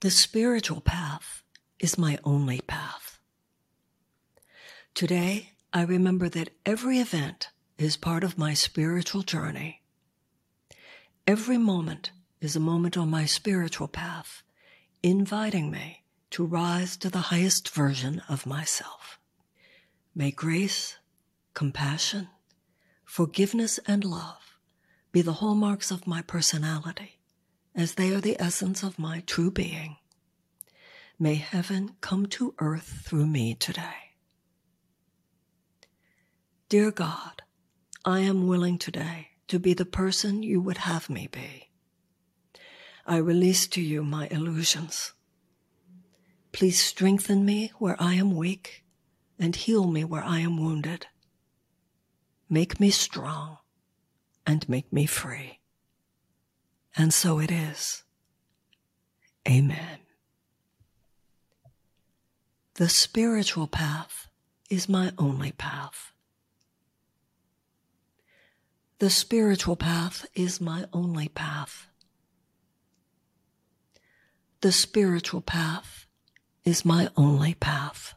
The spiritual path is my only path. Today, I remember that every event is part of my spiritual journey. Every moment is a moment on my spiritual path, inviting me to rise to the highest version of myself. May grace, compassion, forgiveness, and love be the hallmarks of my personality, as they are the essence of my true being. May heaven come to earth through me today. Dear God, I am willing today to be the person you would have me be. I release to you my illusions. Please strengthen me where I am weak and heal me where I am wounded. Make me strong and make me free. And so it is. Amen. The spiritual path is my only path. The spiritual path is my only path. The spiritual path is my only path.